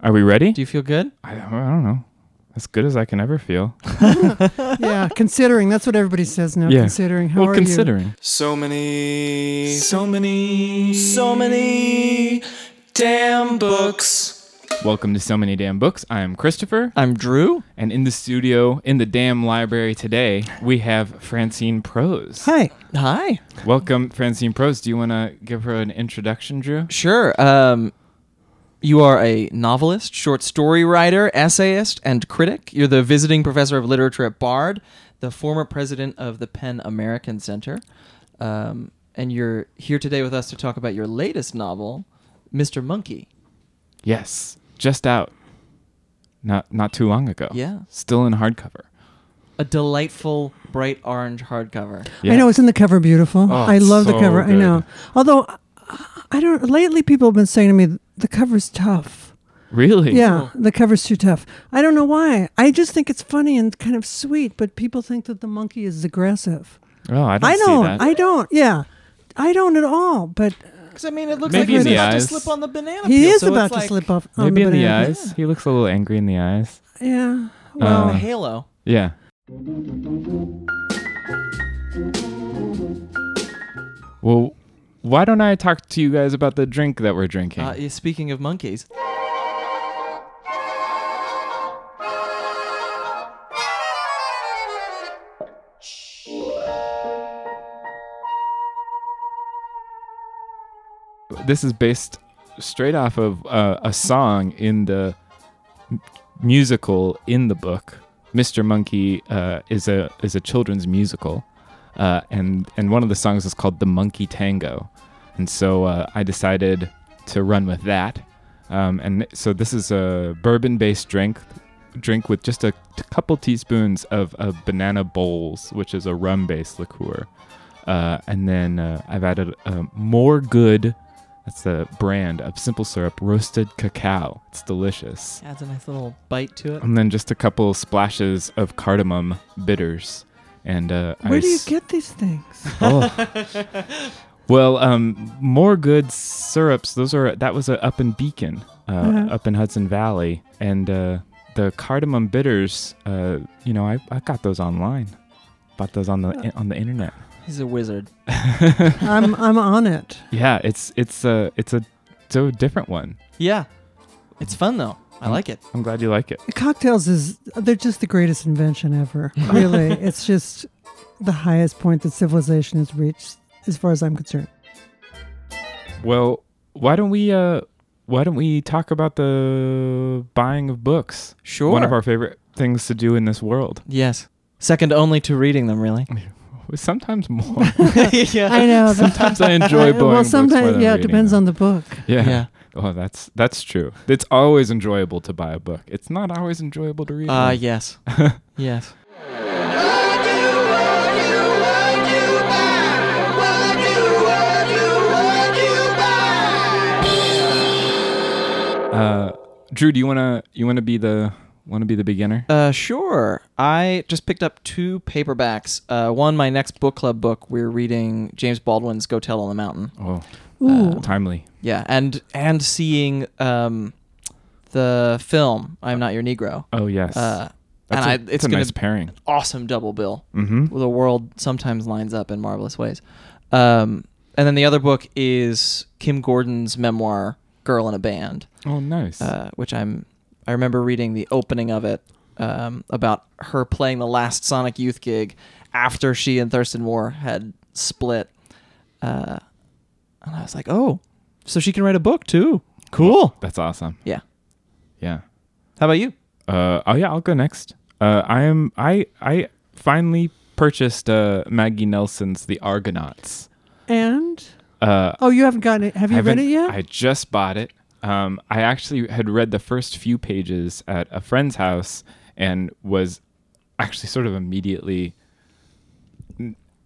Are we ready? Do you feel good? I, I don't know. As good as I can ever feel. yeah, considering that's what everybody says now. Yeah. Considering how well, are considering. So many, so many, so many damn books. Welcome to So Many Damn Books. I am Christopher, I'm Drew. and in the studio, in the damn library today, we have Francine Prose. Hi. Hi. Welcome, Francine Prose. Do you want to give her an introduction, Drew? Sure. Um, you are a novelist, short story writer, essayist, and critic. You're the visiting professor of literature at Bard, the former president of the PEN American Center. Um, and you're here today with us to talk about your latest novel, Mr. Monkey. Yes, just out. Not not too long ago. Yeah. Still in hardcover. A delightful bright orange hardcover. Yeah. I know, isn't the cover beautiful? Oh, I love the so cover. I know. Although, I don't. Lately, people have been saying to me the cover's tough. Really? Yeah, the cover's too tough. I don't know why. I just think it's funny and kind of sweet, but people think that the monkey is aggressive. Oh, I don't I don't. that. I don't. Yeah, I don't at all. But Because, I mean, it looks Maybe like he's about eyes. to slip on the banana he peel, is so about it's to like slip off. on Maybe in the banana. eyes. He looks a little angry in the eyes. Yeah. A Well, Uh, halo. Yeah. Well, why don't I talk to you guys about the drink that we're drinking? Uh, speaking of monkeys, this is based straight off of uh, a song in the m- musical in the book. Mr. Monkey uh, is a is a children's musical, uh, and and one of the songs is called "The Monkey Tango," and so uh, I decided to run with that. Um, and so this is a bourbon-based drink, drink with just a t- couple teaspoons of, of banana Bols, which is a rum-based liqueur, uh, and then uh, I've added uh, more good. That's the brand of simple syrup roasted cacao. It's delicious. adds a nice little bite to it. And then just a couple splashes of cardamom bitters. And uh, where do you get these things? Oh. well, um, more good syrups. Those are that was uh, up in Beacon, uh, Uh-huh. up in Hudson Valley, and uh, the cardamom bitters. Uh, you know, I, I got those online. Bought those on the on the internet. He's a wizard. I'm I'm on it. Yeah, it's it's a it's a so different one. Yeah, it's fun though. I like it. I'm glad you like it. Cocktails is they're just the greatest invention ever. Really, it's just the highest point that civilization has reached, as far as I'm concerned. Well, why don't we uh why don't we talk about the buying of books? Sure. One of our favorite things to do in this world. yes, second only to reading them. Really. Sometimes more. yeah. I know. Sometimes I enjoy buying well, books more sometimes than yeah, it reading depends them. on the book. Yeah. Yeah. Oh, that's that's true. It's always enjoyable to buy a book. It's not always enjoyable to read. Uh, yes. yes. Uh, Drew, do you wanna you wanna be the wanna be the beginner? Uh, sure. I just picked up two paperbacks. Uh, one, my next book club book. We're reading James Baldwin's "Go Tell on the Mountain." Oh, Ooh, timely. Yeah, and and seeing um, the film "I'm Not Your Negro." Oh yes. Uh, that's and a, I, it's it's a nice pairing. awesome double bill. Mm-hmm. The world sometimes lines up in marvelous ways. Um, and then the other book is Kim Gordon's memoir "Girl in a Band," Oh, nice. uh, which I'm I remember reading the opening of it um, about her playing the last Sonic Youth gig after she and Thurston Moore had split. Uh, and I was like, oh, so she can write a book too. Cool. that's awesome. Yeah. Yeah. How about you? Uh, oh yeah, I'll go next. Uh, I am I I finally purchased uh, Maggie Nelson's The Argonauts. and Uh, oh, you haven't gotten it. Have you read it yet? I just bought it. Um, I actually had read the first few pages at a friend's house and was actually sort of immediately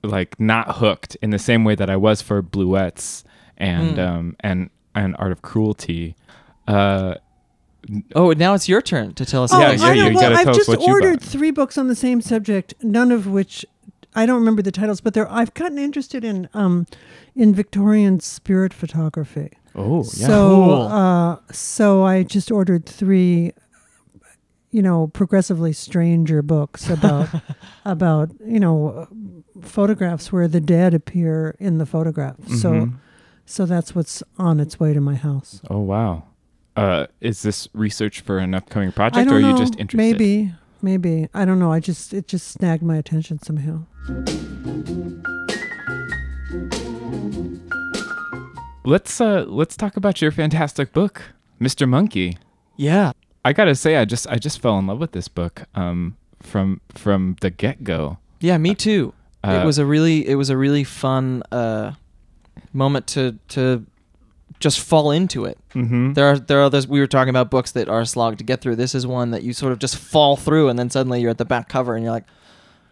like not hooked in the same way that I was for Bluets and Hmm. um, and and Art of Cruelty. Uh, Oh, now it's your turn to tell us. oh, Yeah, about yeah, I you know. gotta Well, I've us just what you ordered three books on the same subject, none of which I don't remember the titles, but they're I've gotten interested in um in Victorian spirit photography. Oh, yeah. So, Cool. uh, so I just ordered three, you know, progressively stranger books about about you know photographs where the dead appear in the photograph. So, Mhm. so that's what's on its way to my house. oh wow. Uh, is this research for an upcoming project, or are know. you just interested? Maybe, maybe I don't know. I just it just snagged my attention somehow. Let's uh, let's talk about your fantastic book, Mr. Monkey. Yeah. I gotta say, I just I just fell in love with this book um, from from the get go. Yeah, me too. Uh, it was a really it was a really fun uh, moment to to just fall into it. Mm-hmm. There are there are others we were talking about books that are a slog to get through. This is one that you sort of just fall through and then suddenly you're at the back cover and you're like,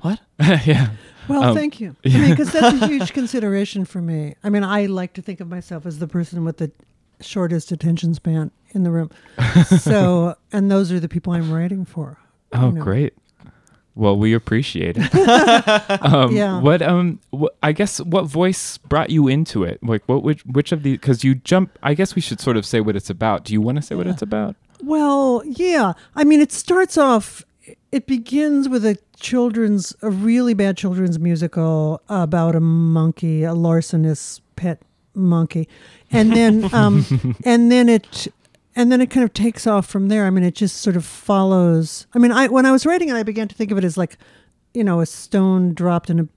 "What?" yeah. Well, Um, thank you. I mean, because that's a huge consideration for me. I mean, I like to think of myself as the person with the shortest attention span in the room. So, and those are the people I'm writing for. Oh, you know. great. Well, we appreciate it. um, Yeah. What um, what, I guess what voice brought you into it? Like, what which which of the? Because you jump. I guess we should sort of say what it's about. Do you want to say what it's about? Well, yeah. I mean, it starts off. It begins with a children's, a really bad children's musical about a monkey, a larcenous pet monkey, and then, um, and then it, and then it kind of takes off from there. I mean, it just sort of follows. I mean, I when I was writing it, I began to think of it as like, you know, a stone dropped in a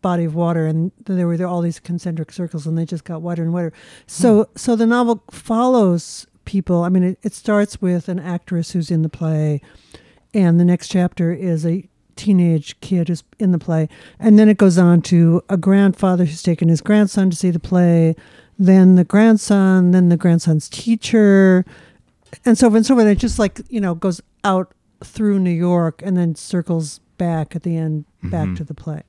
body of water, and there were all these concentric circles, and they just got wider and wider. So, hmm. so the novel follows people. I mean, it, it starts with an actress who's in the play, and the next chapter is a teenage kid who's in the play, and then it goes on to a grandfather who's taken his grandson to see the play, then the grandson, then the grandson's teacher, and so and so on. It just like you know goes out through New York and then circles back at the end back Mhm. to the play.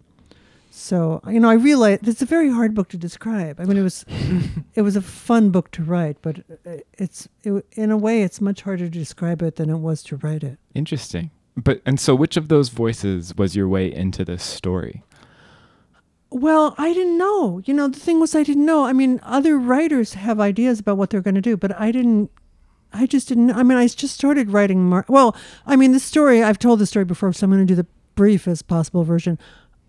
So you know, I realize it's a very hard book to describe. I mean, it was it was a fun book to write, but uh, it's it, in a way it's much harder to describe it than it was to write it. Interesting. But and so, which of those voices was your way into this story? Well, I didn't know. You know, the thing was I didn't know. I mean, other writers have ideas about what they're going to do, but I didn't. I just didn't. I mean, I just started writing. Mar- well, I mean, the story I've told the story before, so I'm going to do the briefest possible version.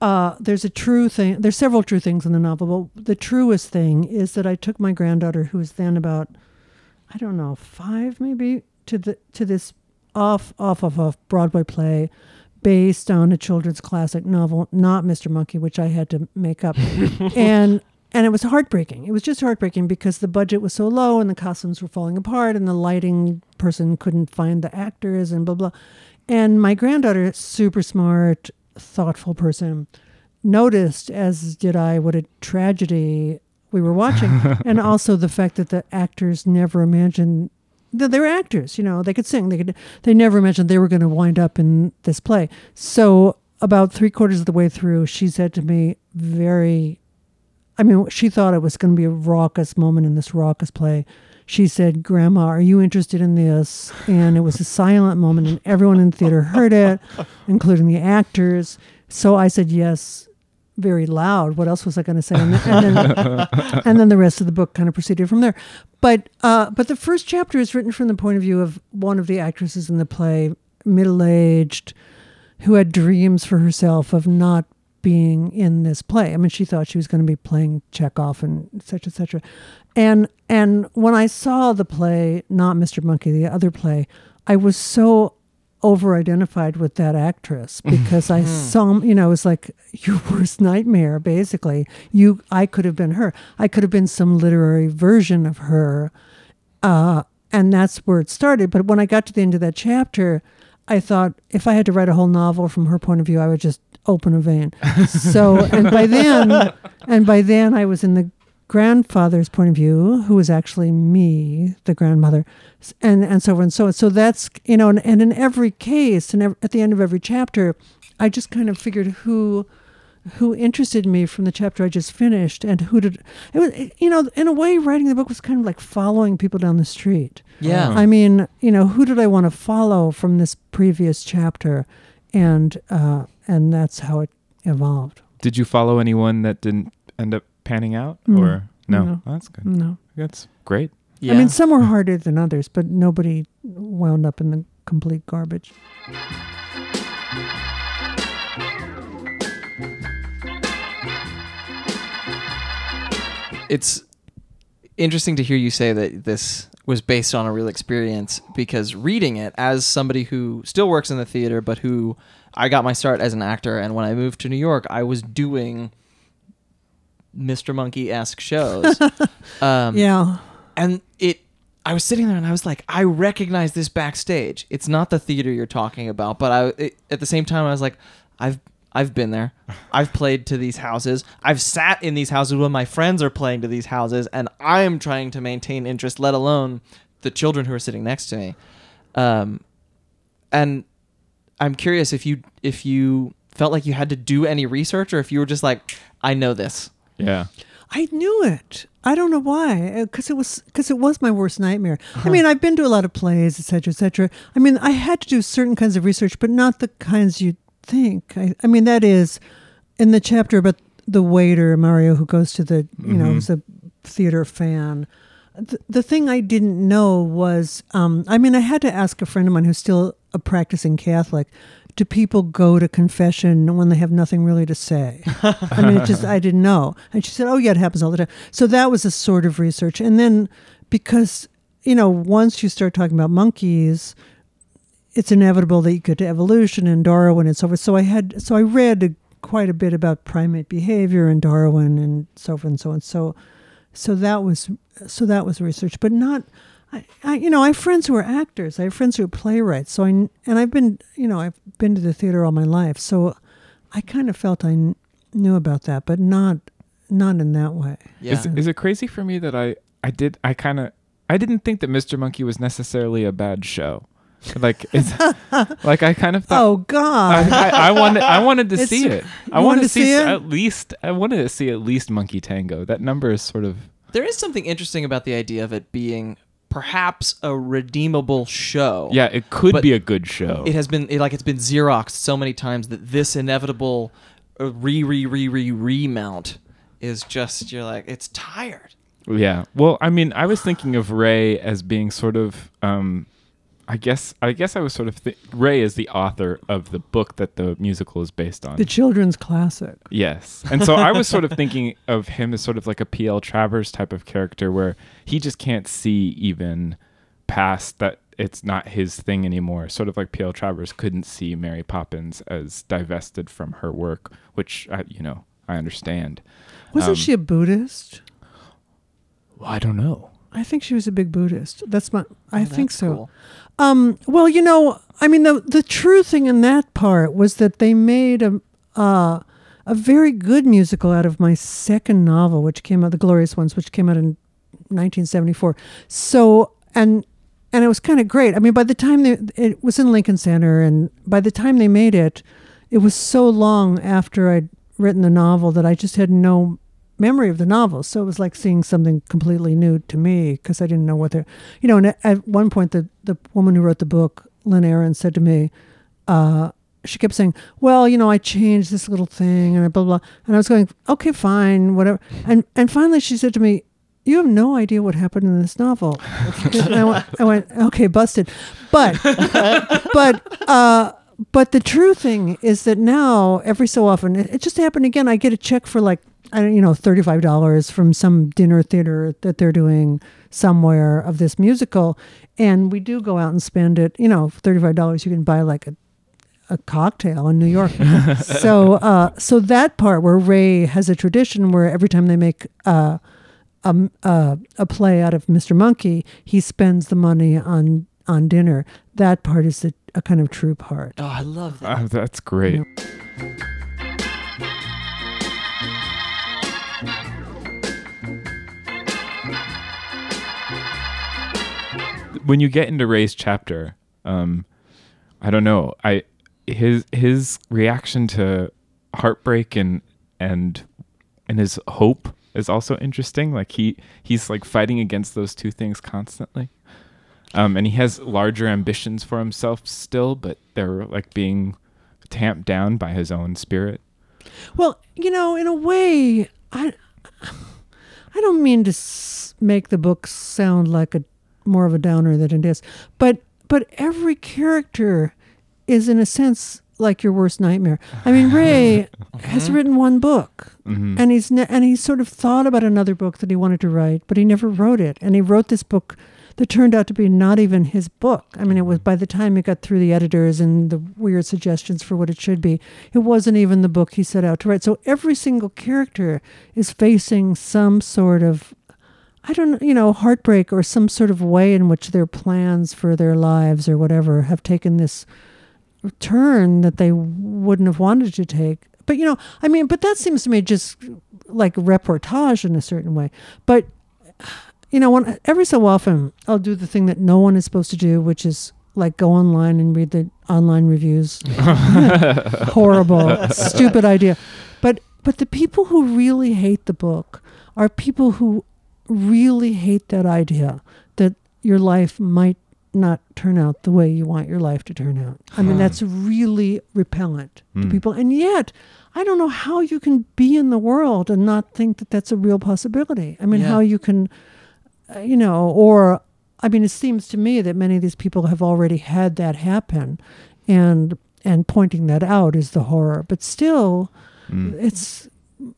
Uh, there's a true thing. There's several true things in the novel, but the truest thing is that I took my granddaughter, who was then about, I don't know, five maybe, to the to this off off off off Broadway play based on a children's classic novel, not Mr. Monkey, which I had to make up. and and it was heartbreaking. It was just heartbreaking because the budget was so low and the costumes were falling apart and the lighting person couldn't find the actors and blah blah. And my granddaughter, super smart, thoughtful person, noticed, as did I, what a tragedy we were watching, and also the fact that the actors never imagined that they were actors. You know, they could sing. They could. They never imagined they were going to wind up in this play. So about three quarters of the way through, she said to me, very. I mean, she thought it was going to be a raucous moment in this raucous play. She said, Grandma, are you interested in this? And it was a silent moment, and everyone in the theater heard it, including the actors. So I said, Yes, very loud. What else was I going to say? And then, and, then, and then the rest of the book kind of proceeded from there. But uh, but the first chapter is written from the point of view of one of the actresses in the play, middle aged, who had dreams for herself of not being in this play. I mean, she thought she was going to be playing Chekhov and et cetera, et cetera. And and when I saw the play, not Mr. Monkey, the other play, I was so over identified with that actress because I saw, you know, it was like your worst nightmare, basically. You, I could have been her. I could have been some literary version of her. Uh, and that's where it started. But when I got to the end of that chapter, I thought if I had to write a whole novel from her point of view, I would just open a vein. So, and by then, and by then I was in the grandfather's point of view, who was actually me, the grandmother, and and so on and so on. So that's you know, and, and in every case, and at the end of every chapter, I just kind of figured who who interested me from the chapter I just finished, and who did it was you know in a way writing the book was kind of like following people down the street. Yeah. I mean, you know, who did I want to follow from this previous chapter, and uh, and that's how it evolved. Did you follow anyone that didn't end up panning out, Mm. or no? No. Oh, that's good. No, That's great. Yeah. I mean, some were harder than others, but nobody wound up in the complete garbage. it's interesting to hear you say that this was based on a real experience because reading it as somebody who still works in the theater but who I got my start as an actor and when I moved to New York I was doing Mr. Monkey-esque shows. um, Yeah. and it I was sitting there and I was like, I recognize this backstage. It's not the theater you're talking about, but I it, at the same time I was like, I've I've been there. I've played to these houses. I've sat in these houses when my friends are playing to these houses, and I am trying to maintain interest, let alone the children who are sitting next to me. Um, and I'm curious if you if you felt like you had to do any research, or if you were just like, I know this. Yeah. I knew it. I don't know why, because it was because it was my worst nightmare. I mean, I've been to a lot of plays, etc., cetera, et cetera. I mean, I had to do certain kinds of research, but not the kinds you think. I, I mean, that is in the chapter about the waiter Mario who goes to the you know is a theater fan. The, the thing I didn't know was, um, I mean, I had to ask a friend of mine who's still a practicing Catholic. Do people go to confession when they have nothing really to say? I mean, it just I didn't know. And she said, "Oh yeah, it happens all the time." So that was a sort of research. And then because you know, once you start talking about monkeys, it's inevitable that you get to evolution and Darwin and so forth. So I had so I read quite a bit about primate behavior and Darwin and so forth and so on. So so that was so that was research, but not. I, I, you know, I have friends who are actors. I have friends who are playwrights. So I and I've been, you know, I've been to the theater all my life. So I kind of felt I kn- knew about that, but not not in that way. Yeah. Is, is it crazy for me that I I did I kind of I didn't think that Mr. Monkey was necessarily a bad show. Like it's like I kind of thought Oh God! I, I, I wanted I wanted to It's- see it. I you wanted wanted to to see, see it? at least I wanted to see at least Monkey Tango. That number is sort of There is something interesting about the idea of it being perhaps a redeemable show. yeah, it could But be a good show. It has been it, like it's been xeroxed so many times that this inevitable uh, re re re re remount is just you're like it's tired. Yeah. Well, I mean, I was thinking of Ray as being sort of um I guess I guess I was sort of th- Ray is the author of the book that the musical is based on. the children's classic. Yes. And so I was sort of thinking of him as sort of like a PL Travers type of character where he just can't see even past that it's not his thing anymore. Sort of like PL Travers couldn't see Mary Poppins as divested from her work, which I, you know, I understand. Wasn't Um, she a Buddhist? Well, I don't know. I think she was a big Buddhist. That's my. I Oh, think so. cool. Um, well, you know, I mean, the the true thing in that part was that they made a uh, a very good musical out of my second novel, which came out, The Glorious Ones, which came out in 1974. So, and and it was kind of great. I mean, by the time they, it was in Lincoln Center, and by the time they made it, it was so long after I'd written the novel that I just had no memory of the novel. So it was like seeing something completely new to me because I didn't know what they're, you know. And at- one point, the the woman who wrote the book, Lynn Ahrens, said to me, uh, she kept saying, "Well, you know, I changed this little thing and blah blah." And I was going, "Okay, fine, whatever." And and finally, she said to me, "You have no idea what happened in this novel." I went, I went, "Okay, busted." But but uh, but the true thing is that now every so often it, it just happened again. I get a check for like I don't you know thirty five dollars from some dinner theater that they're doing somewhere of this musical, and we do go out and spend it. You know, thirty five dollars you can buy like a a cocktail in New York. so uh, so that part where Ray has a tradition where every time they make uh, a, a a play out of Mr. Monkey, he spends the money on on dinner. That part is a, a kind of true part. Oh, I love that. Oh, that's great. When you get into Ray's chapter, um, I don't know. I his his reaction to heartbreak and and and his hope is also interesting. Like he he's like fighting against those two things constantly. Um, and he has larger ambitions for himself still, but they're like being tamped down by his own spirit. Well, you know, in a way, I I don't mean to s- make the book sound like a more of a downer than it is, but but every character is in a sense like your worst nightmare. I mean, Ray has written one book, Mhm. and he's ne- and he sort of thought about another book that he wanted to write, but he never wrote it. And he wrote this book that turned out to be not even his book. I mean, it was by the time it got through the editors and the weird suggestions for what it should be, it wasn't even the book he set out to write. So every single character is facing some sort of I don't know, you know, heartbreak or some sort of way in which their plans for their lives or whatever have taken this turn that they wouldn't have wanted to take. But you know, I mean, but that seems to me just like reportage in a certain way. But you know, when every so often I'll do the thing that no one is supposed to do, which is like go online and read the online reviews. Horrible, stupid idea. But but the people who really hate the book are people who really hate that idea that your life might not turn out the way you want your life to turn out. I mean, Huh. that's really repellent to Mm. people. And yet, I don't know how you can be in the world and not think that that's a real possibility. I mean, Yeah. how you can, uh, you know, or, I mean, it seems to me that many of these people have already had that happen. And, and pointing that out is the horror. But still, Mm. it's,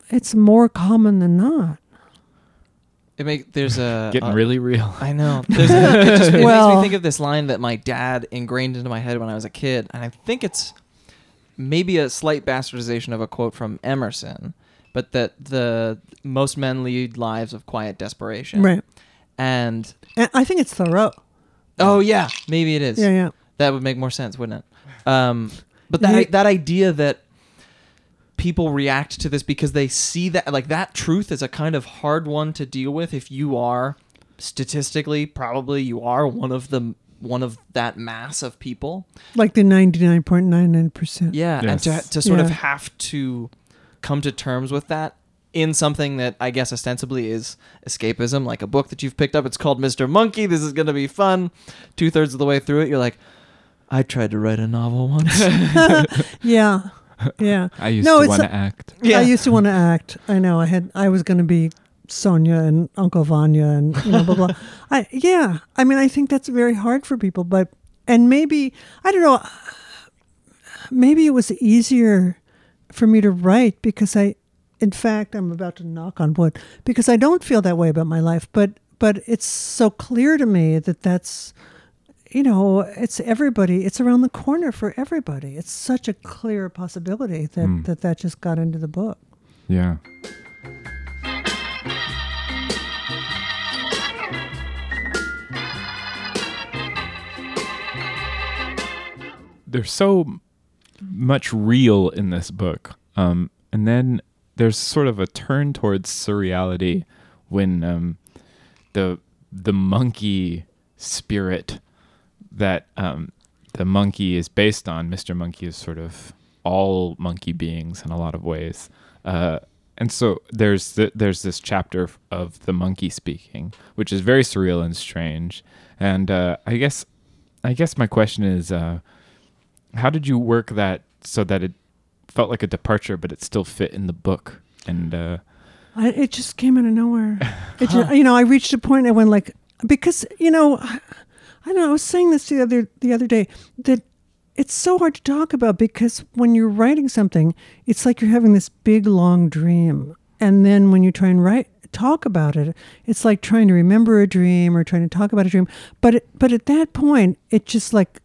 it's more common than not. It make there's a Getting a- really real. I know. There's a, it just, it makes me think of this line that my dad ingrained into my head when I was a kid, and I think it's maybe a slight bastardization of a quote from Emerson, but that the most men lead lives of quiet desperation. Right. And And I think it's Thoreau. oh yeah, maybe it is. Yeah, yeah. That would make more sense, wouldn't it? Um, but that Ye- that idea that people react to this because they see that like that truth is a kind of hard one to deal with if you are statistically probably you are one of the one of that mass of people. Like the 99.99%. Yeah, and to Yes. to sort of have to come to terms with that in something that I guess ostensibly is escapism, like a book that you've picked up. It's called Mr. Monkey. This is going to be fun. Two thirds of the way through it, you're like, I tried to write a novel once. Yeah. Yeah. I used No, to want to act. Yeah. I used to want to act. I know. I had. I was going to be Sonia and Uncle Vanya and you know blah blah. I yeah. I mean, I think that's very hard for people, but and maybe I don't know. Maybe it was easier for me to write because I, in fact, I'm about to knock on wood because I don't feel that way about my life. But but it's so clear to me that that's you know, it's everybody. It's around the corner for everybody. It's such a clear possibility that Hmm. that, that just got into the book. Yeah. There's so much real in this book. Um, and then there's sort of a turn towards surreality when um, the the monkey spirit that um, the monkey is based on. Mr. Monkey is sort of all monkey beings in a lot of ways. Uh, and so there's th- there's this chapter of the monkey speaking, which is very surreal and strange. And uh, I guess I guess my question is, uh, how did you work that so that it felt like a departure, but it still fit in the book? And uh, I, it just came out of nowhere. It ju- you know, I reached a point I went like because you know, I don't know. I was saying this the other the other day that it's so hard to talk about because when you're writing something, it's like you're having this big long dream, and then when you try and write talk about it, it's like trying to remember a dream or trying to talk about a dream. But it, but at that point, it just like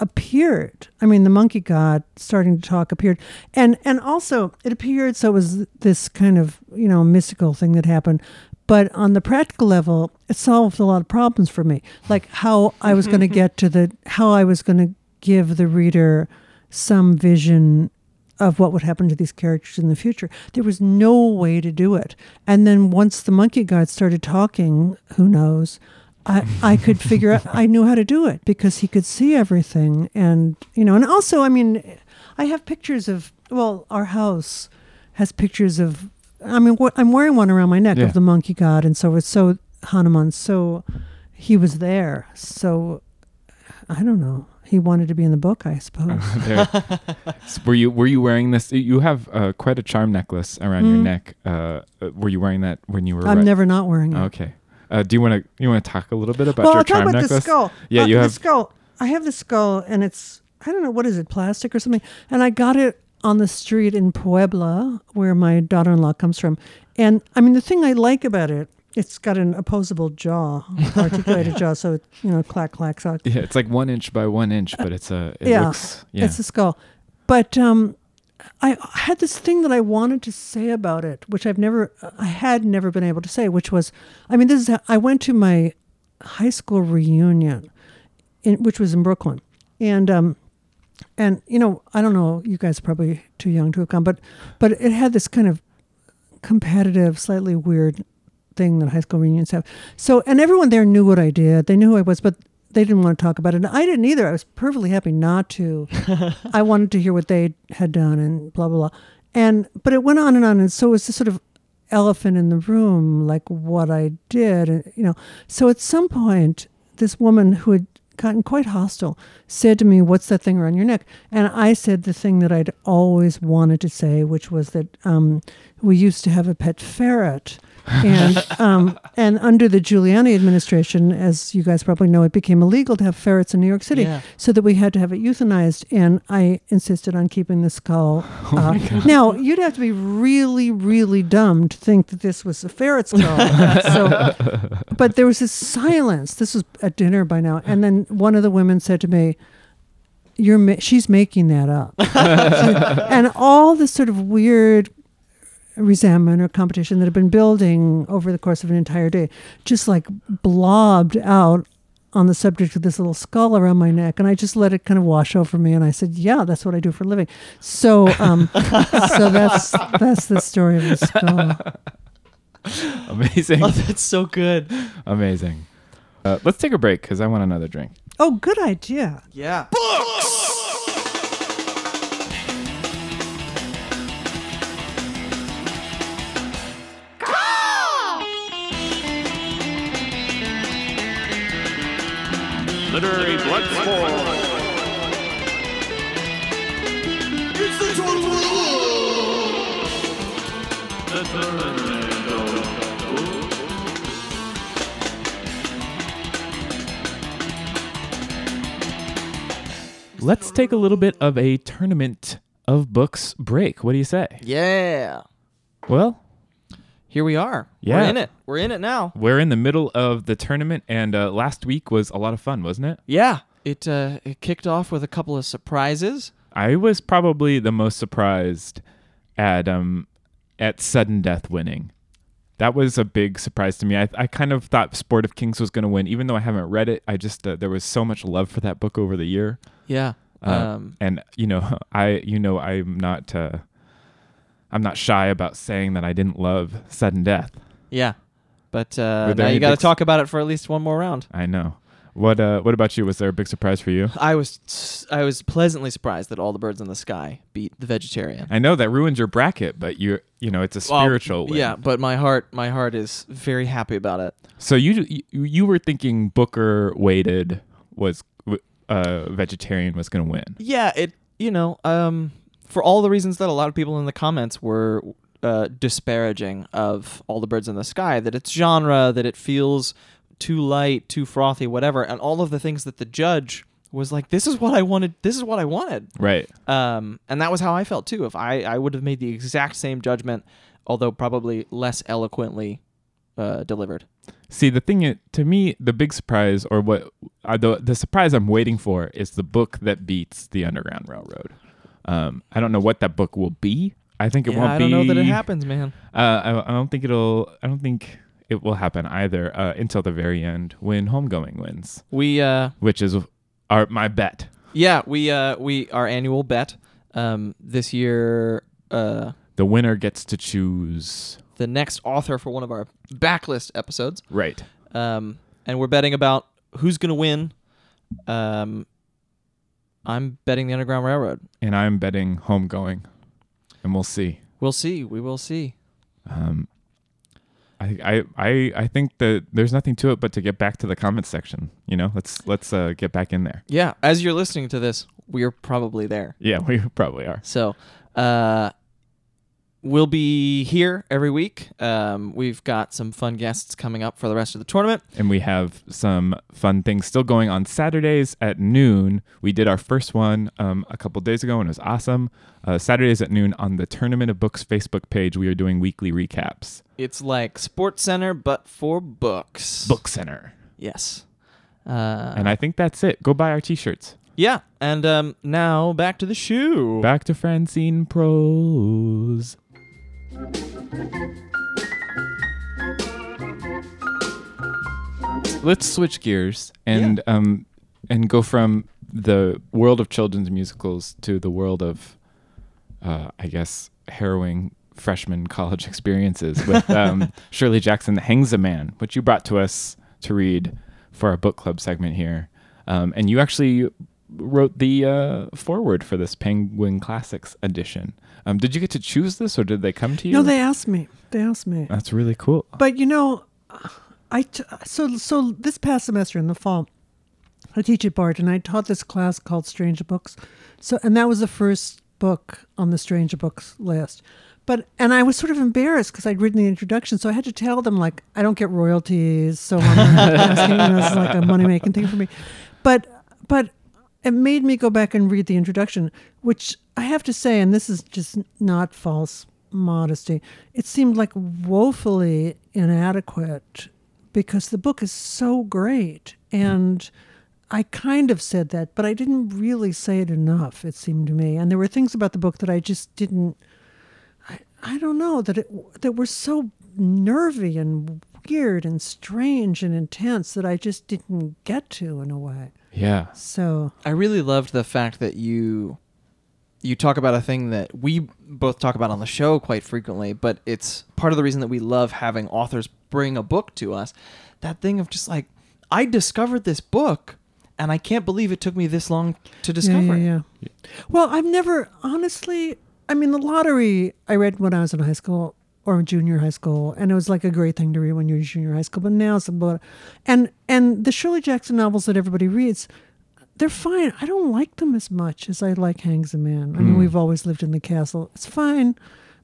appeared. I mean, the monkey god starting to talk appeared, and and also it appeared. So it was this kind of you know mystical thing that happened. But on the practical level, it solved a lot of problems for me, like how I was going to get to the how I was going to give the reader some vision of what would happen to these characters in the future. There was no way to do it. And then once the monkey god started talking, who knows, I, I could figure out, I knew how to do it because he could see everything. And, you know, and also, I mean, I have pictures of, well, our house has pictures of, I mean, what, I'm wearing one around my neck Yeah. of the monkey god. And so it's so Hanuman, so he was there. So I don't know. He wanted to be in the book, I suppose. There. S- were you were you wearing this? You have uh, quite a charm necklace around your Mm. neck. Uh, uh, were you wearing that when you were? I'm ri- never not wearing it. Okay. Uh, do you want to you want to talk a little bit about well, your I'll talk about necklace? the skull. Yeah, Uh, you the have. skull. I have the skull, and it's I don't know what is it, plastic or something. And I got it on the street in Puebla, where my daughter-in-law comes from. And I mean, the thing I like about it, it's got an opposable jaw, articulated jaw, so it you know clack clacks out. Yeah, it's like one inch by one inch, but it's a. It yeah, looks. Yeah. It's a skull. But um, I had this thing that I wanted to say about it, which I've never, I had never been able to say, which was, I mean, this is, I went to my high school reunion, in, which was in Brooklyn. And, um, and, you know, I don't know, you guys are probably too young to have come, but, but it had this kind of competitive, slightly weird thing that high school reunions have. So, and everyone there knew what I did. They knew who I was, but they didn't want to talk about it. And I didn't either. I was perfectly happy not to. I wanted to hear what they had done and blah, blah, blah. And, but it went on and on. And so it was this sort of elephant in the room, like what I did, and, you know. So at some point, this woman who had gotten quite hostile said to me, What's that thing around your neck? And I said the thing that I'd always wanted to say, which was that um, we used to have a pet ferret. And um, and under the Giuliani administration, as you guys probably know, it became illegal to have ferrets in New York City, Yeah. so that we had to have it euthanized. And I insisted on keeping the skull. Uh, now you'd have to be really, really dumb to think that this was a ferret skull. so, but there was this silence. This was at dinner by now, and then one of the women said to me, "You're ma- she's making that up," and all this sort of weird resentment or competition that had been building over the course of an entire day just like blobbed out on the subject of this little skull around my neck and i just let it kind of wash over me and i said yeah that's what i do for a living so um so that's that's the story of the skull Amazing. Oh, that's so good. Amazing. Uh, let's take a break because I want another drink. oh good idea Yeah. Literary blood sport. Let's take a little bit of a tournament of books break. What do you say? Yeah. Well, Here we are. Yeah. We're in it. We're in it now. we're in the middle of the tournament, and uh, last week was a lot of fun, wasn't it? Yeah. It uh, it kicked off with a couple of surprises. I was probably the most surprised at um at sudden death winning. That was a big surprise to me. I, I kind of thought Sport of Kings was going to win, even though I haven't read it. I just uh, there was so much love for that book over the year, Yeah. uh, um, and you know I you know I'm not uh, I'm not shy about saying that I didn't love sudden death. yeah. But uh, now you got to talk about it for at least one more round. I know. What uh what about you? Was there a big surprise for you? I was I was pleasantly surprised that all the birds in the sky beat the vegetarian. I know that ruins your bracket, but you you know it's a Well, spiritual win. Yeah, but my heart my heart is very happy about it. So you you, you were thinking Booker weighted was uh vegetarian was going to win. Yeah, it you know, um for all the reasons that a lot of people in the comments were uh, disparaging of all the birds in the sky, that it's genre, that it feels too light, too frothy, whatever, and all of the things that the judge was like, this is what I wanted, this is what I wanted. Right. Um, and that was how I felt too. If I, I would have made the exact same judgment, although probably less eloquently uh, delivered. See, the thing to me, the big surprise, or what uh, the the surprise I'm waiting for, is the book that beats the Underground Railroad. Um, I don't know what that book will be. I think it yeah, won't be. I don't know that it happens, man. Uh, I, I don't think it'll. I don't think it will happen either uh, until the very end when Homegoing wins, We uh, which is our my bet. Yeah, we uh we our annual bet um this year uh The winner gets to choose. the next author for one of our backlist episodes. Right. Um and we're betting about who's going to win. Um I'm betting the Underground Railroad. And I'm betting Homegoing, and we'll see. We'll see. We will see. Um, I, I, I, I think that there's nothing to it but to get back to the comments section. You know, let's let's uh, get back in there. Yeah, as you're listening to this, we're probably there. Yeah, we probably are. So, uh, we'll be here every week. Um, we've got some fun guests coming up for the rest of the tournament. And we have some fun things still going on Saturdays at noon. We did our first one um, a couple days ago and it was awesome. Uh, Saturdays at noon on the Tournament of Books Facebook page, we are doing weekly recaps. It's like Sports Center, but for books. Book Center. Yes. Uh, And I think that's it. Go buy our t shirts. yeah, and um, now back to the shoe. Back to Francine Prose. Let's switch gears and um and go from the world of children's musicals to the world of uh, I guess harrowing freshman college experiences with um, Shirley Jackson The Hangsaman, which you brought to us to read for our book club segment here. Um, and you actually wrote the uh, foreword for this Penguin Classics edition. Um, did you get to choose this, or did they come to you? No, they asked me. They asked me. That's really cool. But you know, I t- so so this past semester in the fall, I teach at Bard, and I taught this class called Strange Books. So, and that was the first book on the Strange Books list. But and I was sort of embarrassed because I'd written the introduction, so I had to tell them like I don't get royalties, so I'm asking. You know, this is like a money making thing for me. But but it made me go back and read the introduction, which I have to say, and this is just not false modesty, it seemed like woefully inadequate because the book is so great. And I kind of said that, but I didn't really say it enough, it seemed to me. And there were things about the book that I just didn't I, I don't know that it that were so nervy and weird and strange and intense that I just didn't get to in a way. Yeah. So I really loved the fact that you you talk about a thing that we both talk about on the show quite frequently, but it's part of the reason that we love having authors bring a book to us. That thing of just like I discovered this book and I can't believe it took me this long to discover yeah, it. yeah, yeah. Well, I've never honestly. I mean, the lottery I read when I was in high school or junior high school, and it was like a great thing to read when you're in junior high school. But now it's about, and and the Shirley Jackson novels that everybody reads, they're fine. I don't like them as much as I like Hangsaman. I mean, Mm. we've always lived in the castle. It's fine.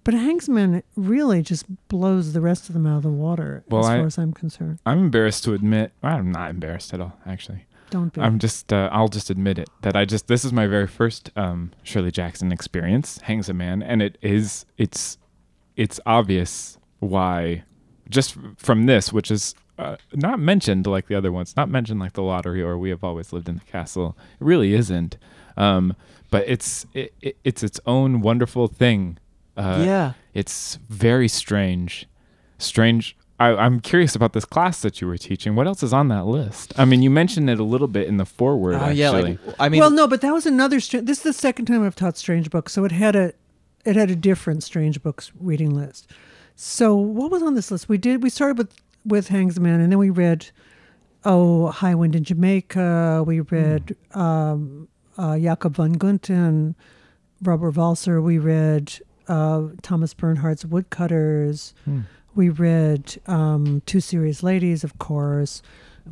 But Hangsaman really just blows the rest of them out of the water, Well, as I- far as I'm concerned. I'm embarrassed to admit. I'm not embarrassed at all, actually. Don't be. I'm just. Uh, I'll just admit it that I just. This is my very first um, Shirley Jackson experience. Hangsaman, and it is. It's. It's obvious why. Just from this, which is uh, not mentioned like the other ones, not mentioned like the lottery or we have always lived in the castle. It really isn't. Um, but it's it, it, it's its own wonderful thing. Uh, Yeah. it's very strange. Strange. I, I'm curious about this class that you were teaching. What else is on that list? I mean, you mentioned it a little bit in the foreword. Oh yeah, actually. like I mean well, no, but that was another. Str- this is the second time I've taught strange books, so it had a, it had a different strange books reading list. So what was on this list? We did. We started with with Hangs the Man, and then we read, oh, High Wind in Jamaica. We read um, uh, Jakob von Gunten, Robert Walser. We read uh, Thomas Bernhard's Woodcutters. Hmm. We read um, Two Serious Ladies, of course.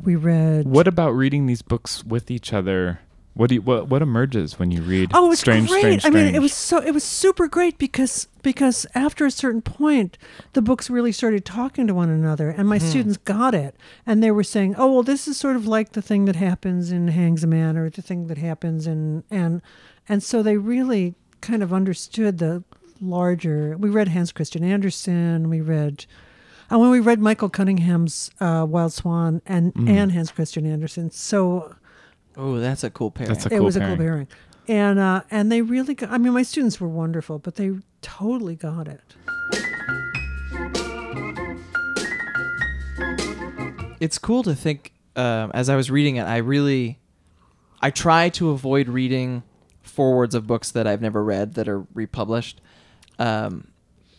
We read What about reading these books with each other? What do you, what what emerges when you read? Oh, it's strange, great. strange, I mean, strange? it was so it was super great because because after a certain point, the books really started talking to one another, and my students got it, and they were saying, "Oh, well, this is sort of like the thing that happens in Hangsaman, or the thing that happens in and and so they really kind of understood the larger. We read Hans Christian Andersen. We read. And when we read Michael Cunningham's uh, Wild Swan and, and Hans Christian Andersen, so Oh, that's a cool pair. That's a cool it cool was a pairing. cool pairing and uh and they really got, i mean my students were wonderful but they totally got it it's cool to think um, as i was reading it i really i try to avoid reading forwards of books that i've never read that are republished um,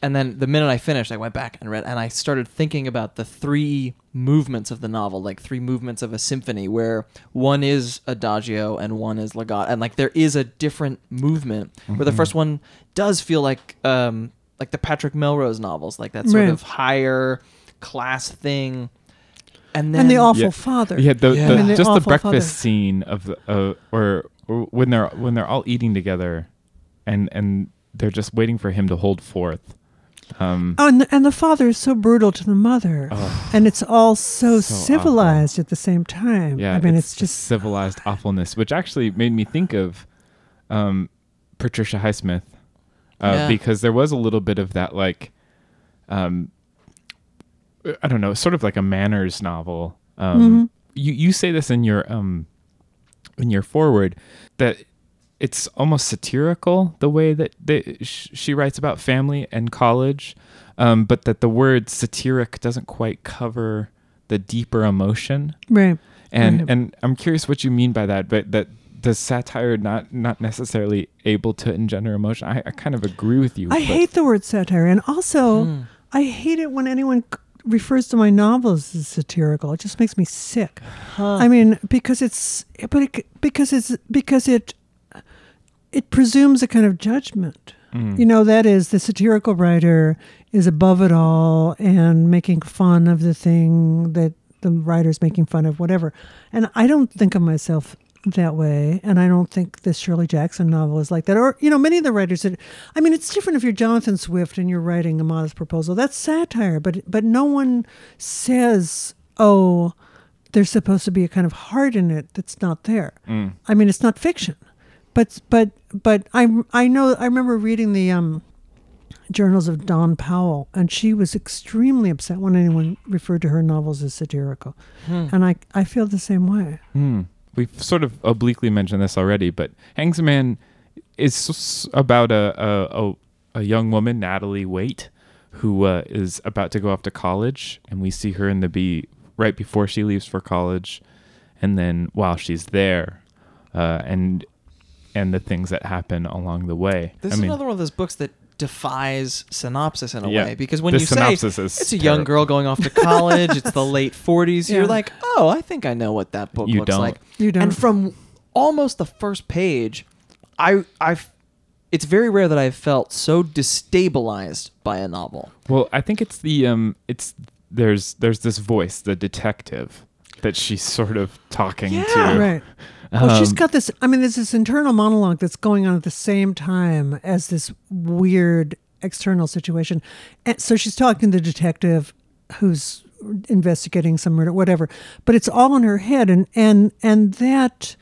and then the minute i finished i went back and read and i started thinking about the three movements of the novel like three movements of a symphony where one is adagio and one is legato and like there is a different movement where the first one does feel like um, like the patrick melrose novels like that sort Right. of higher class thing, and then and the awful Yeah. father. Yeah, the, Yeah. the- I mean, the just the awful breakfast father. scene of the, uh, or, or when they're when they're all eating together, and and they're just waiting for him to hold forth. Um, Oh, and the, and the father is so brutal to the mother, oh, and it's all so, So awful. civilized at the same time. yeah, I mean, it's, it's, just just civilized awfulness, which actually made me think of um, Patricia Highsmith, uh, Yeah. because there was a little bit of that, like, um, I don't know, sort of like a manners novel. Um, Mhm. You you say this in your um, in your forward that it's almost satirical the way that they, sh- she writes about family and college, um, but that the word satiric doesn't quite cover the deeper emotion right. and Right. and I'm curious what you mean by that, but that does satire not not necessarily able to engender emotion? I, I kind of agree with you. I but- hate the word satire, and also Hmm. I hate it when anyone refers to my novels as satirical. It just makes me sick. I mean, because it's but it, because it's because it it presumes a kind of judgment. Mm. You know, that is the satirical writer is above it all and making fun of the thing that the writer's making fun of, whatever. And I don't think of myself that way. And I don't think this Shirley Jackson novel is like that. Or, you know, many of the writers that, I mean, it's different if you're Jonathan Swift and you're writing a modest proposal. That's satire, but, but no one says, oh, there's supposed to be a kind of heart in it that's not there. Mm. I mean, it's not fiction, but but but I I know I remember reading the um, journals of Dawn Powell, and she was extremely upset when anyone referred to her novels as satirical, Hmm. and I I feel the same way. Hmm. We've sort of obliquely mentioned this already, but Hangsaman is about a a, a, a young woman, Natalie Waite, who uh, is about to go off to college, and we see her in the bee right before she leaves for college, and then while she's there, uh, and and the things that happen along the way. This I is mean, another one of those books that defies synopsis in a Yeah. way because when you say synopsis it's a young terrible. girl going off to college, it's the late 40s, Yeah. you're like, "Oh, I think I know what that book You looks don't. like." You don't. And from almost the first page, I I it's very rare that I've felt so destabilized by a novel. Well, I think it's the um, it's there's there's this voice, the detective, that she's sort of talking Yeah. to. Right. Well, she's got this. I mean, there's this internal monologue that's going on at the same time as this weird external situation. And so she's talking to the detective who's investigating some murder, whatever. But it's all in her head, and and and that,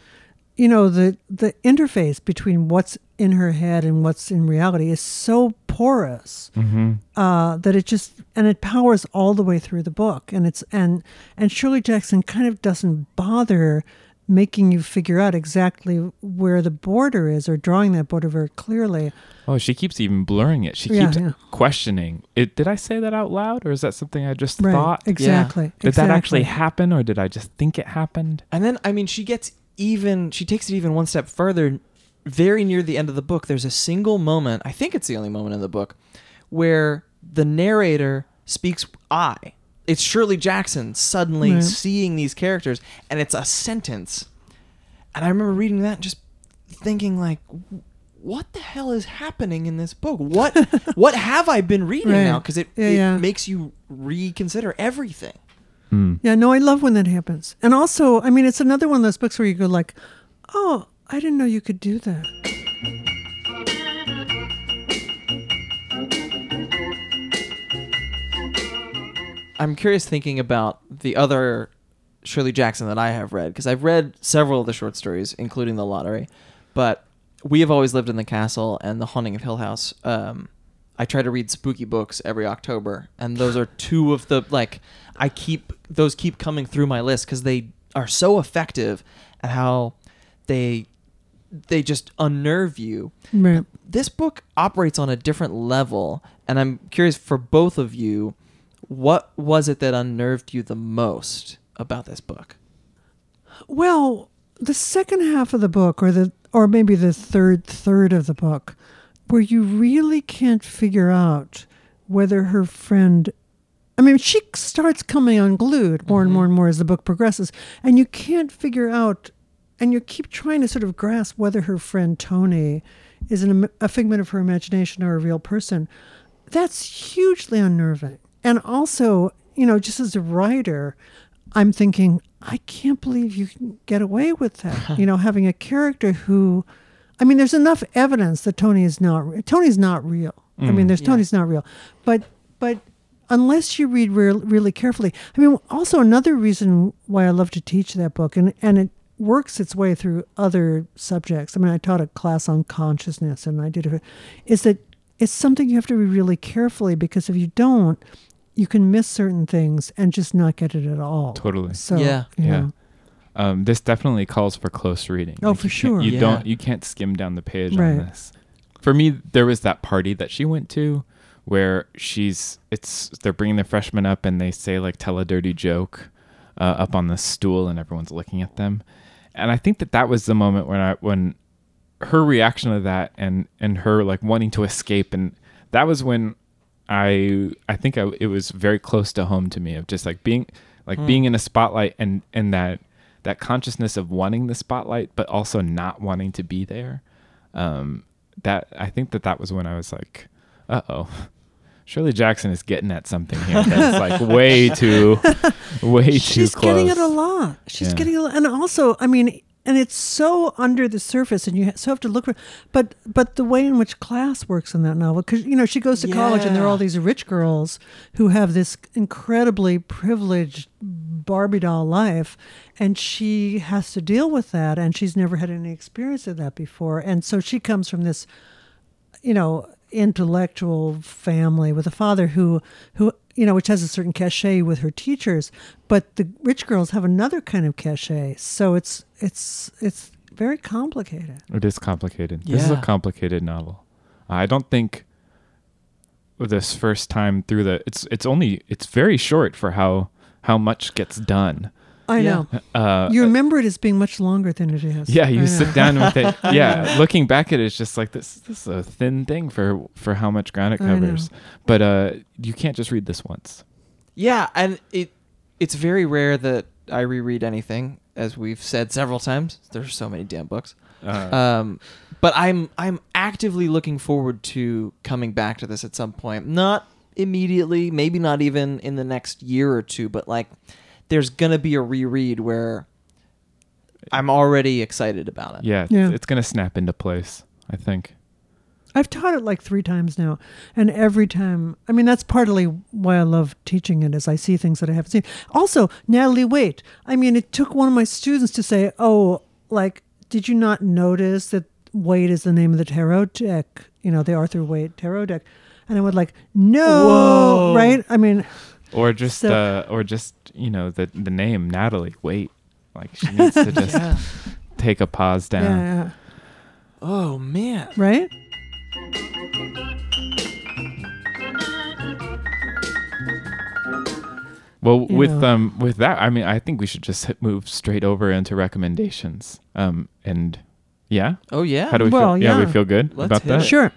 you know, the the interface between what's in her head and what's in reality is so porous mhm. uh, that it just and it powers all the way through the book and it's and and Shirley Jackson kind of doesn't bother making you figure out exactly where the border is or drawing that border very clearly. Oh, she keeps even blurring it. She Yeah, keeps yeah. questioning. It did I say that out loud or is that something I just Right. thought? Exactly. Did that actually happen or did I just think it happened? And then, I mean, she gets even, she takes it even one step further. Very near the end of the book, there's a single moment, I think it's the only moment in the book, where the narrator speaks I. It's Shirley Jackson suddenly Right. seeing these characters, and it's a sentence. And I remember reading that and just thinking, like, what the hell is happening in this book? What what have I been reading Right. now? Because it, Yeah, it yeah. makes you reconsider everything. Hmm. Yeah, no, I love when that happens. And also, I mean, it's another one of those books where you go like, "Oh, I didn't know you could do that." I'm curious thinking about the other Shirley Jackson that I have read because I've read several of the short stories, including The Lottery. But we have always lived in the castle and The Haunting of Hill House. Um, I try to read spooky books every October, and those are two of the like I keep those keep coming through my list because they are so effective at how they they just unnerve you Right. this book operates on a different level and i'm curious for both of you what was it that unnerved you the most about this book Well, the second half of the book, or the or maybe the third third of the book, where you really can't figure out whether her friend. I mean, she starts coming unglued more and mm-hmm. more and more as the book progresses, and you can't figure out, and you keep trying to sort of grasp whether her friend Tony is an, a figment of her imagination or a real person. That's hugely unnerving. And also, you know, just as a writer, I'm thinking, I can't believe you can get away with that. you know, having a character who, I mean, there's enough evidence that Tony is not Tony's not real. I mean, mm. there's Yeah. Tony's not real, but but unless you read real, really carefully, I mean, also another reason why I love to teach that book, and and it works its way through other subjects. I mean, I taught a class on consciousness, and I did it. Is that it's something you have to read really carefully because if you don't, you can miss certain things and just not get it at all. Totally. So Yeah. Yeah. know. Um, this definitely calls for close reading. Oh, Like, for you sure. You Yeah. don't. You can't skim down the page Right. on this. For me, there was that party that she went to, where she's. It's they're bringing the freshmen up and they say like tell a dirty joke, uh, up on the stool and everyone's looking at them, and I think that that was the moment when I when her reaction to that and and her like wanting to escape and that was when I I think I, it was very close to home to me of just like being like being in a spotlight and and that that consciousness of wanting the spotlight but also not wanting to be there um that I think that that was when I was like uh-oh Shirley Jackson is getting at something here that's like way too way too She's close getting it a lot. She's Yeah. getting it, a lot. and also, I mean, and it's so under the surface, and you so have to look for. But but the way in which class works in that novel, because you know she goes to college, and there are all these rich girls who have this incredibly privileged Barbie doll life, and she has to deal with that, and she's never had any experience of that before, and so she comes from this you know intellectual family with a father who who you know which has a certain cachet with her teachers but the rich girls have another kind of cachet so it's it's it's very complicated It is complicated. This is a complicated novel. I don't think this first time through the it's it's only it's very short for how how much gets done. I Yeah. know Uh, you remember it as being much longer than it is yeah, I you know. sit down with it. Yeah, looking back at it, it's just like this. This is a thin thing for for how much ground it covers. But uh, you can't just read this once. Yeah, and it it's very rare that I reread anything, as we've said several times. There's so many damn books. Uh, Um, but I'm I'm actively looking forward to coming back to this at some point. Not immediately, maybe not even in the next year or two, but like there's gonna be a reread where I'm already excited about it. yeah, Yeah. it's gonna snap into place. I think. I've taught it like three times now, and every time, I mean, that's partly why I love teaching it, is I see things that I haven't seen. Also, Natalie Waite. I mean, it took one of my students to say, "Oh, like, did you not notice that Waite is the name of the tarot deck? You know, the Arthur Waite tarot deck." And I would like, "No, Whoa. right? I mean, Or just So- uh, or just you know the the name Natalie. Wait, like she needs to just Yeah. take a pause down. yeah, yeah, Oh man. right? Well, You with know. um with that, I mean, I think we should just hit, move straight over into recommendations. Um, and yeah, Oh yeah. how do we Well, feel? Yeah, we feel good Let's about hit that. it. Sure.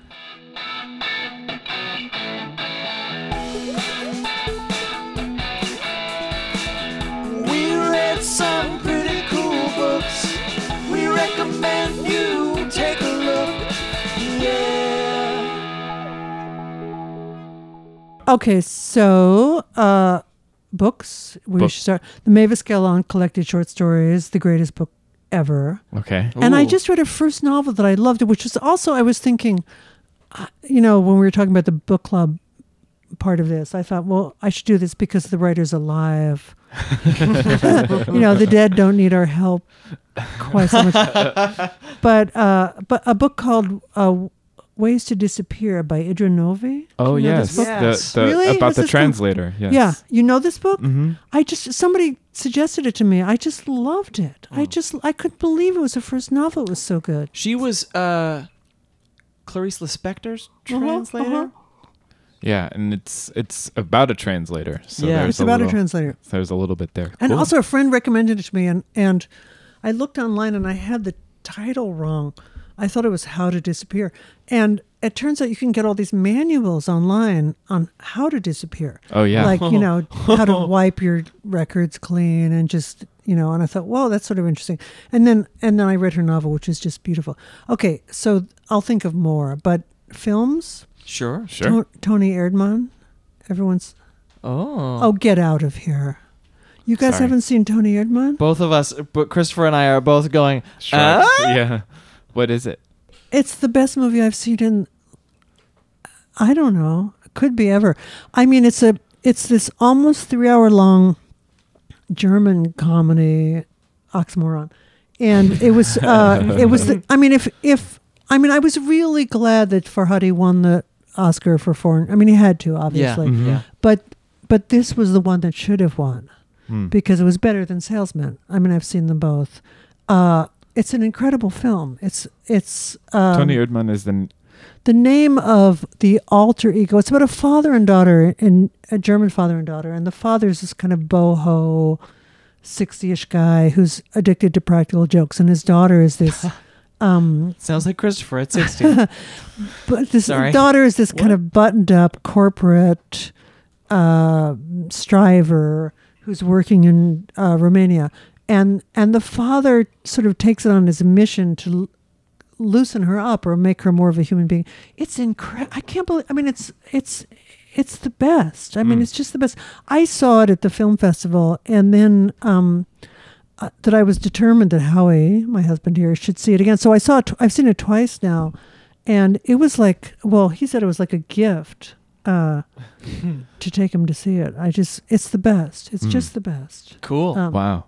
Okay, so uh, books. We Book. should start. The Mavis Gallant collected short stories, the greatest book ever. Okay. And I just read her first novel that I loved, which was also I was thinking, uh, you know, when we were talking about the book club part of this, I thought, well, I should do this because the writer's alive. you know, the dead don't need our help quite so much. but uh, but a book called uh, Ways to Disappear by Idra Novey. Oh you know yes, this? Yes. the, the Really? about What's the this called? translator. Yes. Yeah, you know this book? Mm-hmm. I just somebody suggested it to me. I just loved it. Oh. I just I couldn't believe it was her first novel. It was so good. She was uh Clarice Lispector's Uh-huh, translator. uh-huh. Yeah, and it's it's about a translator. So Yeah. It's about a little, translator. There's a little bit there. And Cool. also, a friend recommended it to me, and and I looked online and I had the title wrong. I thought it was How to Disappear, and it turns out you can get all these manuals online on how to disappear. Oh yeah. like you know how to wipe your records clean and just you know. And I thought, whoa, that's sort of interesting. And then and then I read her novel, which is just beautiful. Okay, so I'll think of more, but films. Sure. sure. To- Toni Erdmann, everyone's Oh. Oh, get out of here! You guys Sorry. haven't seen Toni Erdmann? Both of us, but Christopher and I are both going. Shrug. "Ah?" Yeah. What is it? It's the best movie I've seen in. I don't know. Could be ever. I mean, it's a. It's this almost three hour long German comedy, oxymoron, and it was. Uh, it was. The, I mean, if if I mean, I was really glad that Farhadi won the Oscar for foreign. I mean, he had to Yeah. obviously, Mhm. Yeah. but but this was the one that should have won Hmm. because it was better than Salesman. I mean, I've seen them both. Uh, it's an incredible film. It's it's um, Toni Erdmann is the the name of the alter ego. It's about a father and daughter, and a German father and daughter, and the father is this kind of boho, sixty-ish guy who's addicted to practical jokes, and his daughter is this. um, Sounds like Christopher at 60. but this Sorry. daughter is this kind of buttoned-up corporate uh, striver who's working in uh, Romania, and and the father sort of takes it on as a mission to l- loosen her up or make her more of a human being. It's incredible. I can't believe. I mean, it's it's it's the best. I mean, Mm. it's just the best. I saw it at the film festival, and then. Um, uh, that I was determined that Howie, my husband here, should see it again. So I saw it. Tw- I've seen it twice now, and it was like, well, he said it was like a gift uh, to take him to see it. I just, it's the best. It's Mm. just the best. Cool. Um, wow.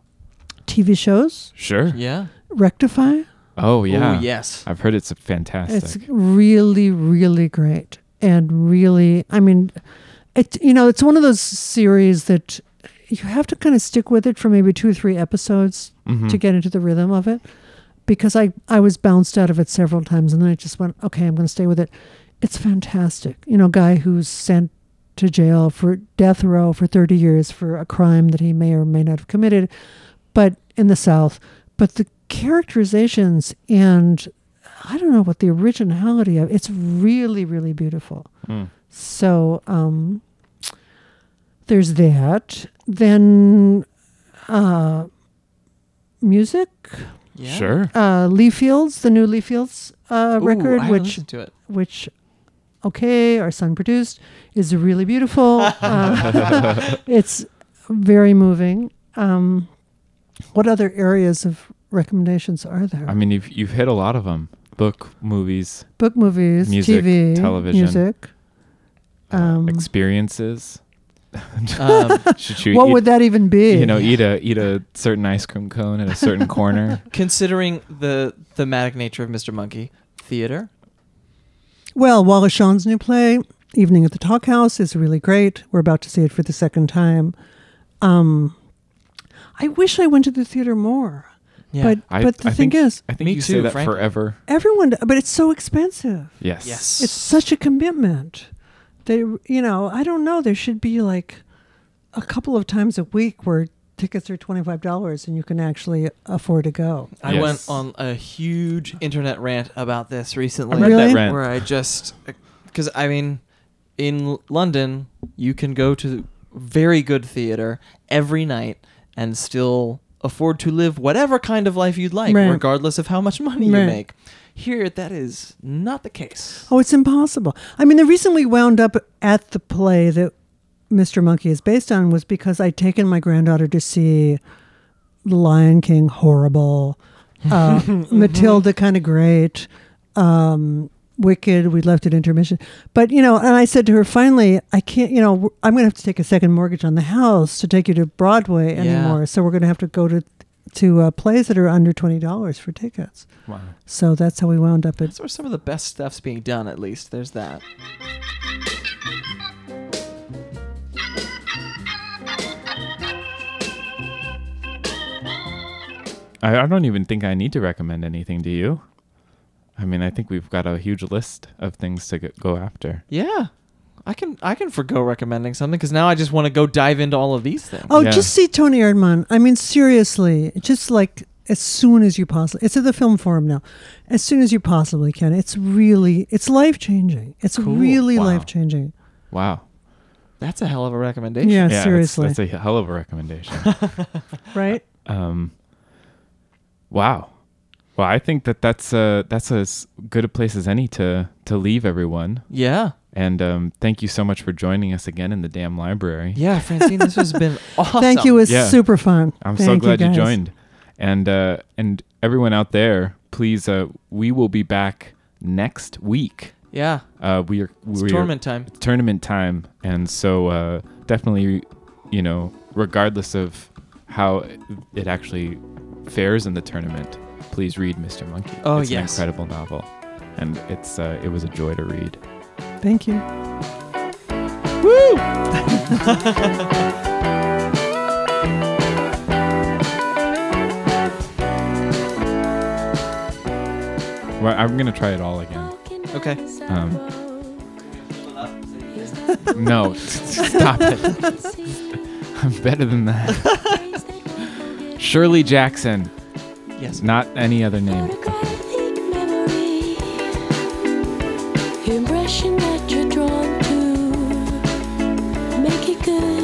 TV shows, Sure. yeah. Rectify. Oh yeah. Oh, yes. I've heard it's fantastic. It's really, really great, and really, I mean, it. You know, it's one of those series that you have to kind of stick with it for maybe two or three episodes Mhm. to get into the rhythm of it because I, I was bounced out of it several times and then I just went, okay, I'm going to stay with it. It's fantastic. You know, guy who's sent to jail for death row for 30 years for a crime that he may or may not have committed, but in the South. But the characterizations and I don't know what the originality of it's really, really beautiful. Mm. So um, there's that. Then uh, music. Yeah. Sure. Uh, Lee Fields, the new Lee Fields uh, Ooh, record, I which to it. which okay, our son produced, is really beautiful. Uh, it's very moving. Um, what other areas of recommendations are there? I mean, you've you've hit a lot of them. Book, movies, Book, movies, Music, TV, television. music. uh, Um, experiences. Um, Should you what eat, would that even be? you know eat a eat a certain ice cream cone at a certain corner? considering the thematic nature of Mr. Monkey, theater. Well, Wallace Shawn's new play, Evening at the Talk House, is really great. We're about to see it for the second time. Um, I wish I went to the theater more. Yeah. But I- but the I thing think- is, I think Me you too, say that frankly. forever. everyone. But it's so expensive. Yes. yes. It's such a commitment. They, you know, I don't know. There should be like a couple of times a week where tickets are twenty five dollars and you can actually afford to go. I Yes. went on a huge internet rant about this recently. I read Really? that rant. Where I just, because I mean, in London, you can go to very good theater every night and still afford to live whatever kind of life you'd like, Right. regardless of how much money Right. you make. Here, that is not the case. Oh, it's impossible. I mean, the reason we wound up at the play that Mr. Monkey is based on was because I'd taken my granddaughter to see The Lion King, horrible, uh, Matilda, kind of great, um, Wicked, we left at intermission. But, you know, and I said to her, finally, I can't, you know, I'm going to have to take a second mortgage on the house to take you to Broadway Yeah. anymore. So we're going to have to go to to uh, plays that are under $20 for tickets. Wow. So that's how we wound up at That's where some of the best stuff's being done, at least. There's that. I, I don't even think I need to recommend anything to you. I mean, I think we've got a huge list of things to go- go after. Yeah. I can I can forgo recommending something because now I just want to go dive into all of these things. Oh, Yeah. just see Toni Erdmann. I mean, seriously, just like as soon as you possibly. It's at the Film Forum now. As soon as you possibly can. It's really, it's life changing. It's Cool. really Wow. life changing. Wow. That's a hell of a recommendation. Yeah, that's- seriously, That's, a hell of a recommendation. right? um, wow. Well, I think that that's uh that's as good a place as any to to leave everyone. Yeah. And um, thank you so much for joining us again in the damn library. Yeah, Francine, this has been awesome. Thank you. It was Yeah. super fun. I'm Thank so glad you, guys. joined. And uh, and everyone out there, please, uh, we will be back next week. Yeah, Uh, we are it's we are- tournament time. tournament time, and so uh, definitely, you know, regardless of how it actually fares in the tournament, please read Mr. Monkey. Oh, it's yes. an incredible novel, and it's uh, it was a joy to read. Thank you. Well, I'm gonna try it all again. Okay. Um, no, stop it. I'm better than that. Shirley Jackson, Yes. Not any other name. Impression that you're drawn to. Make it good.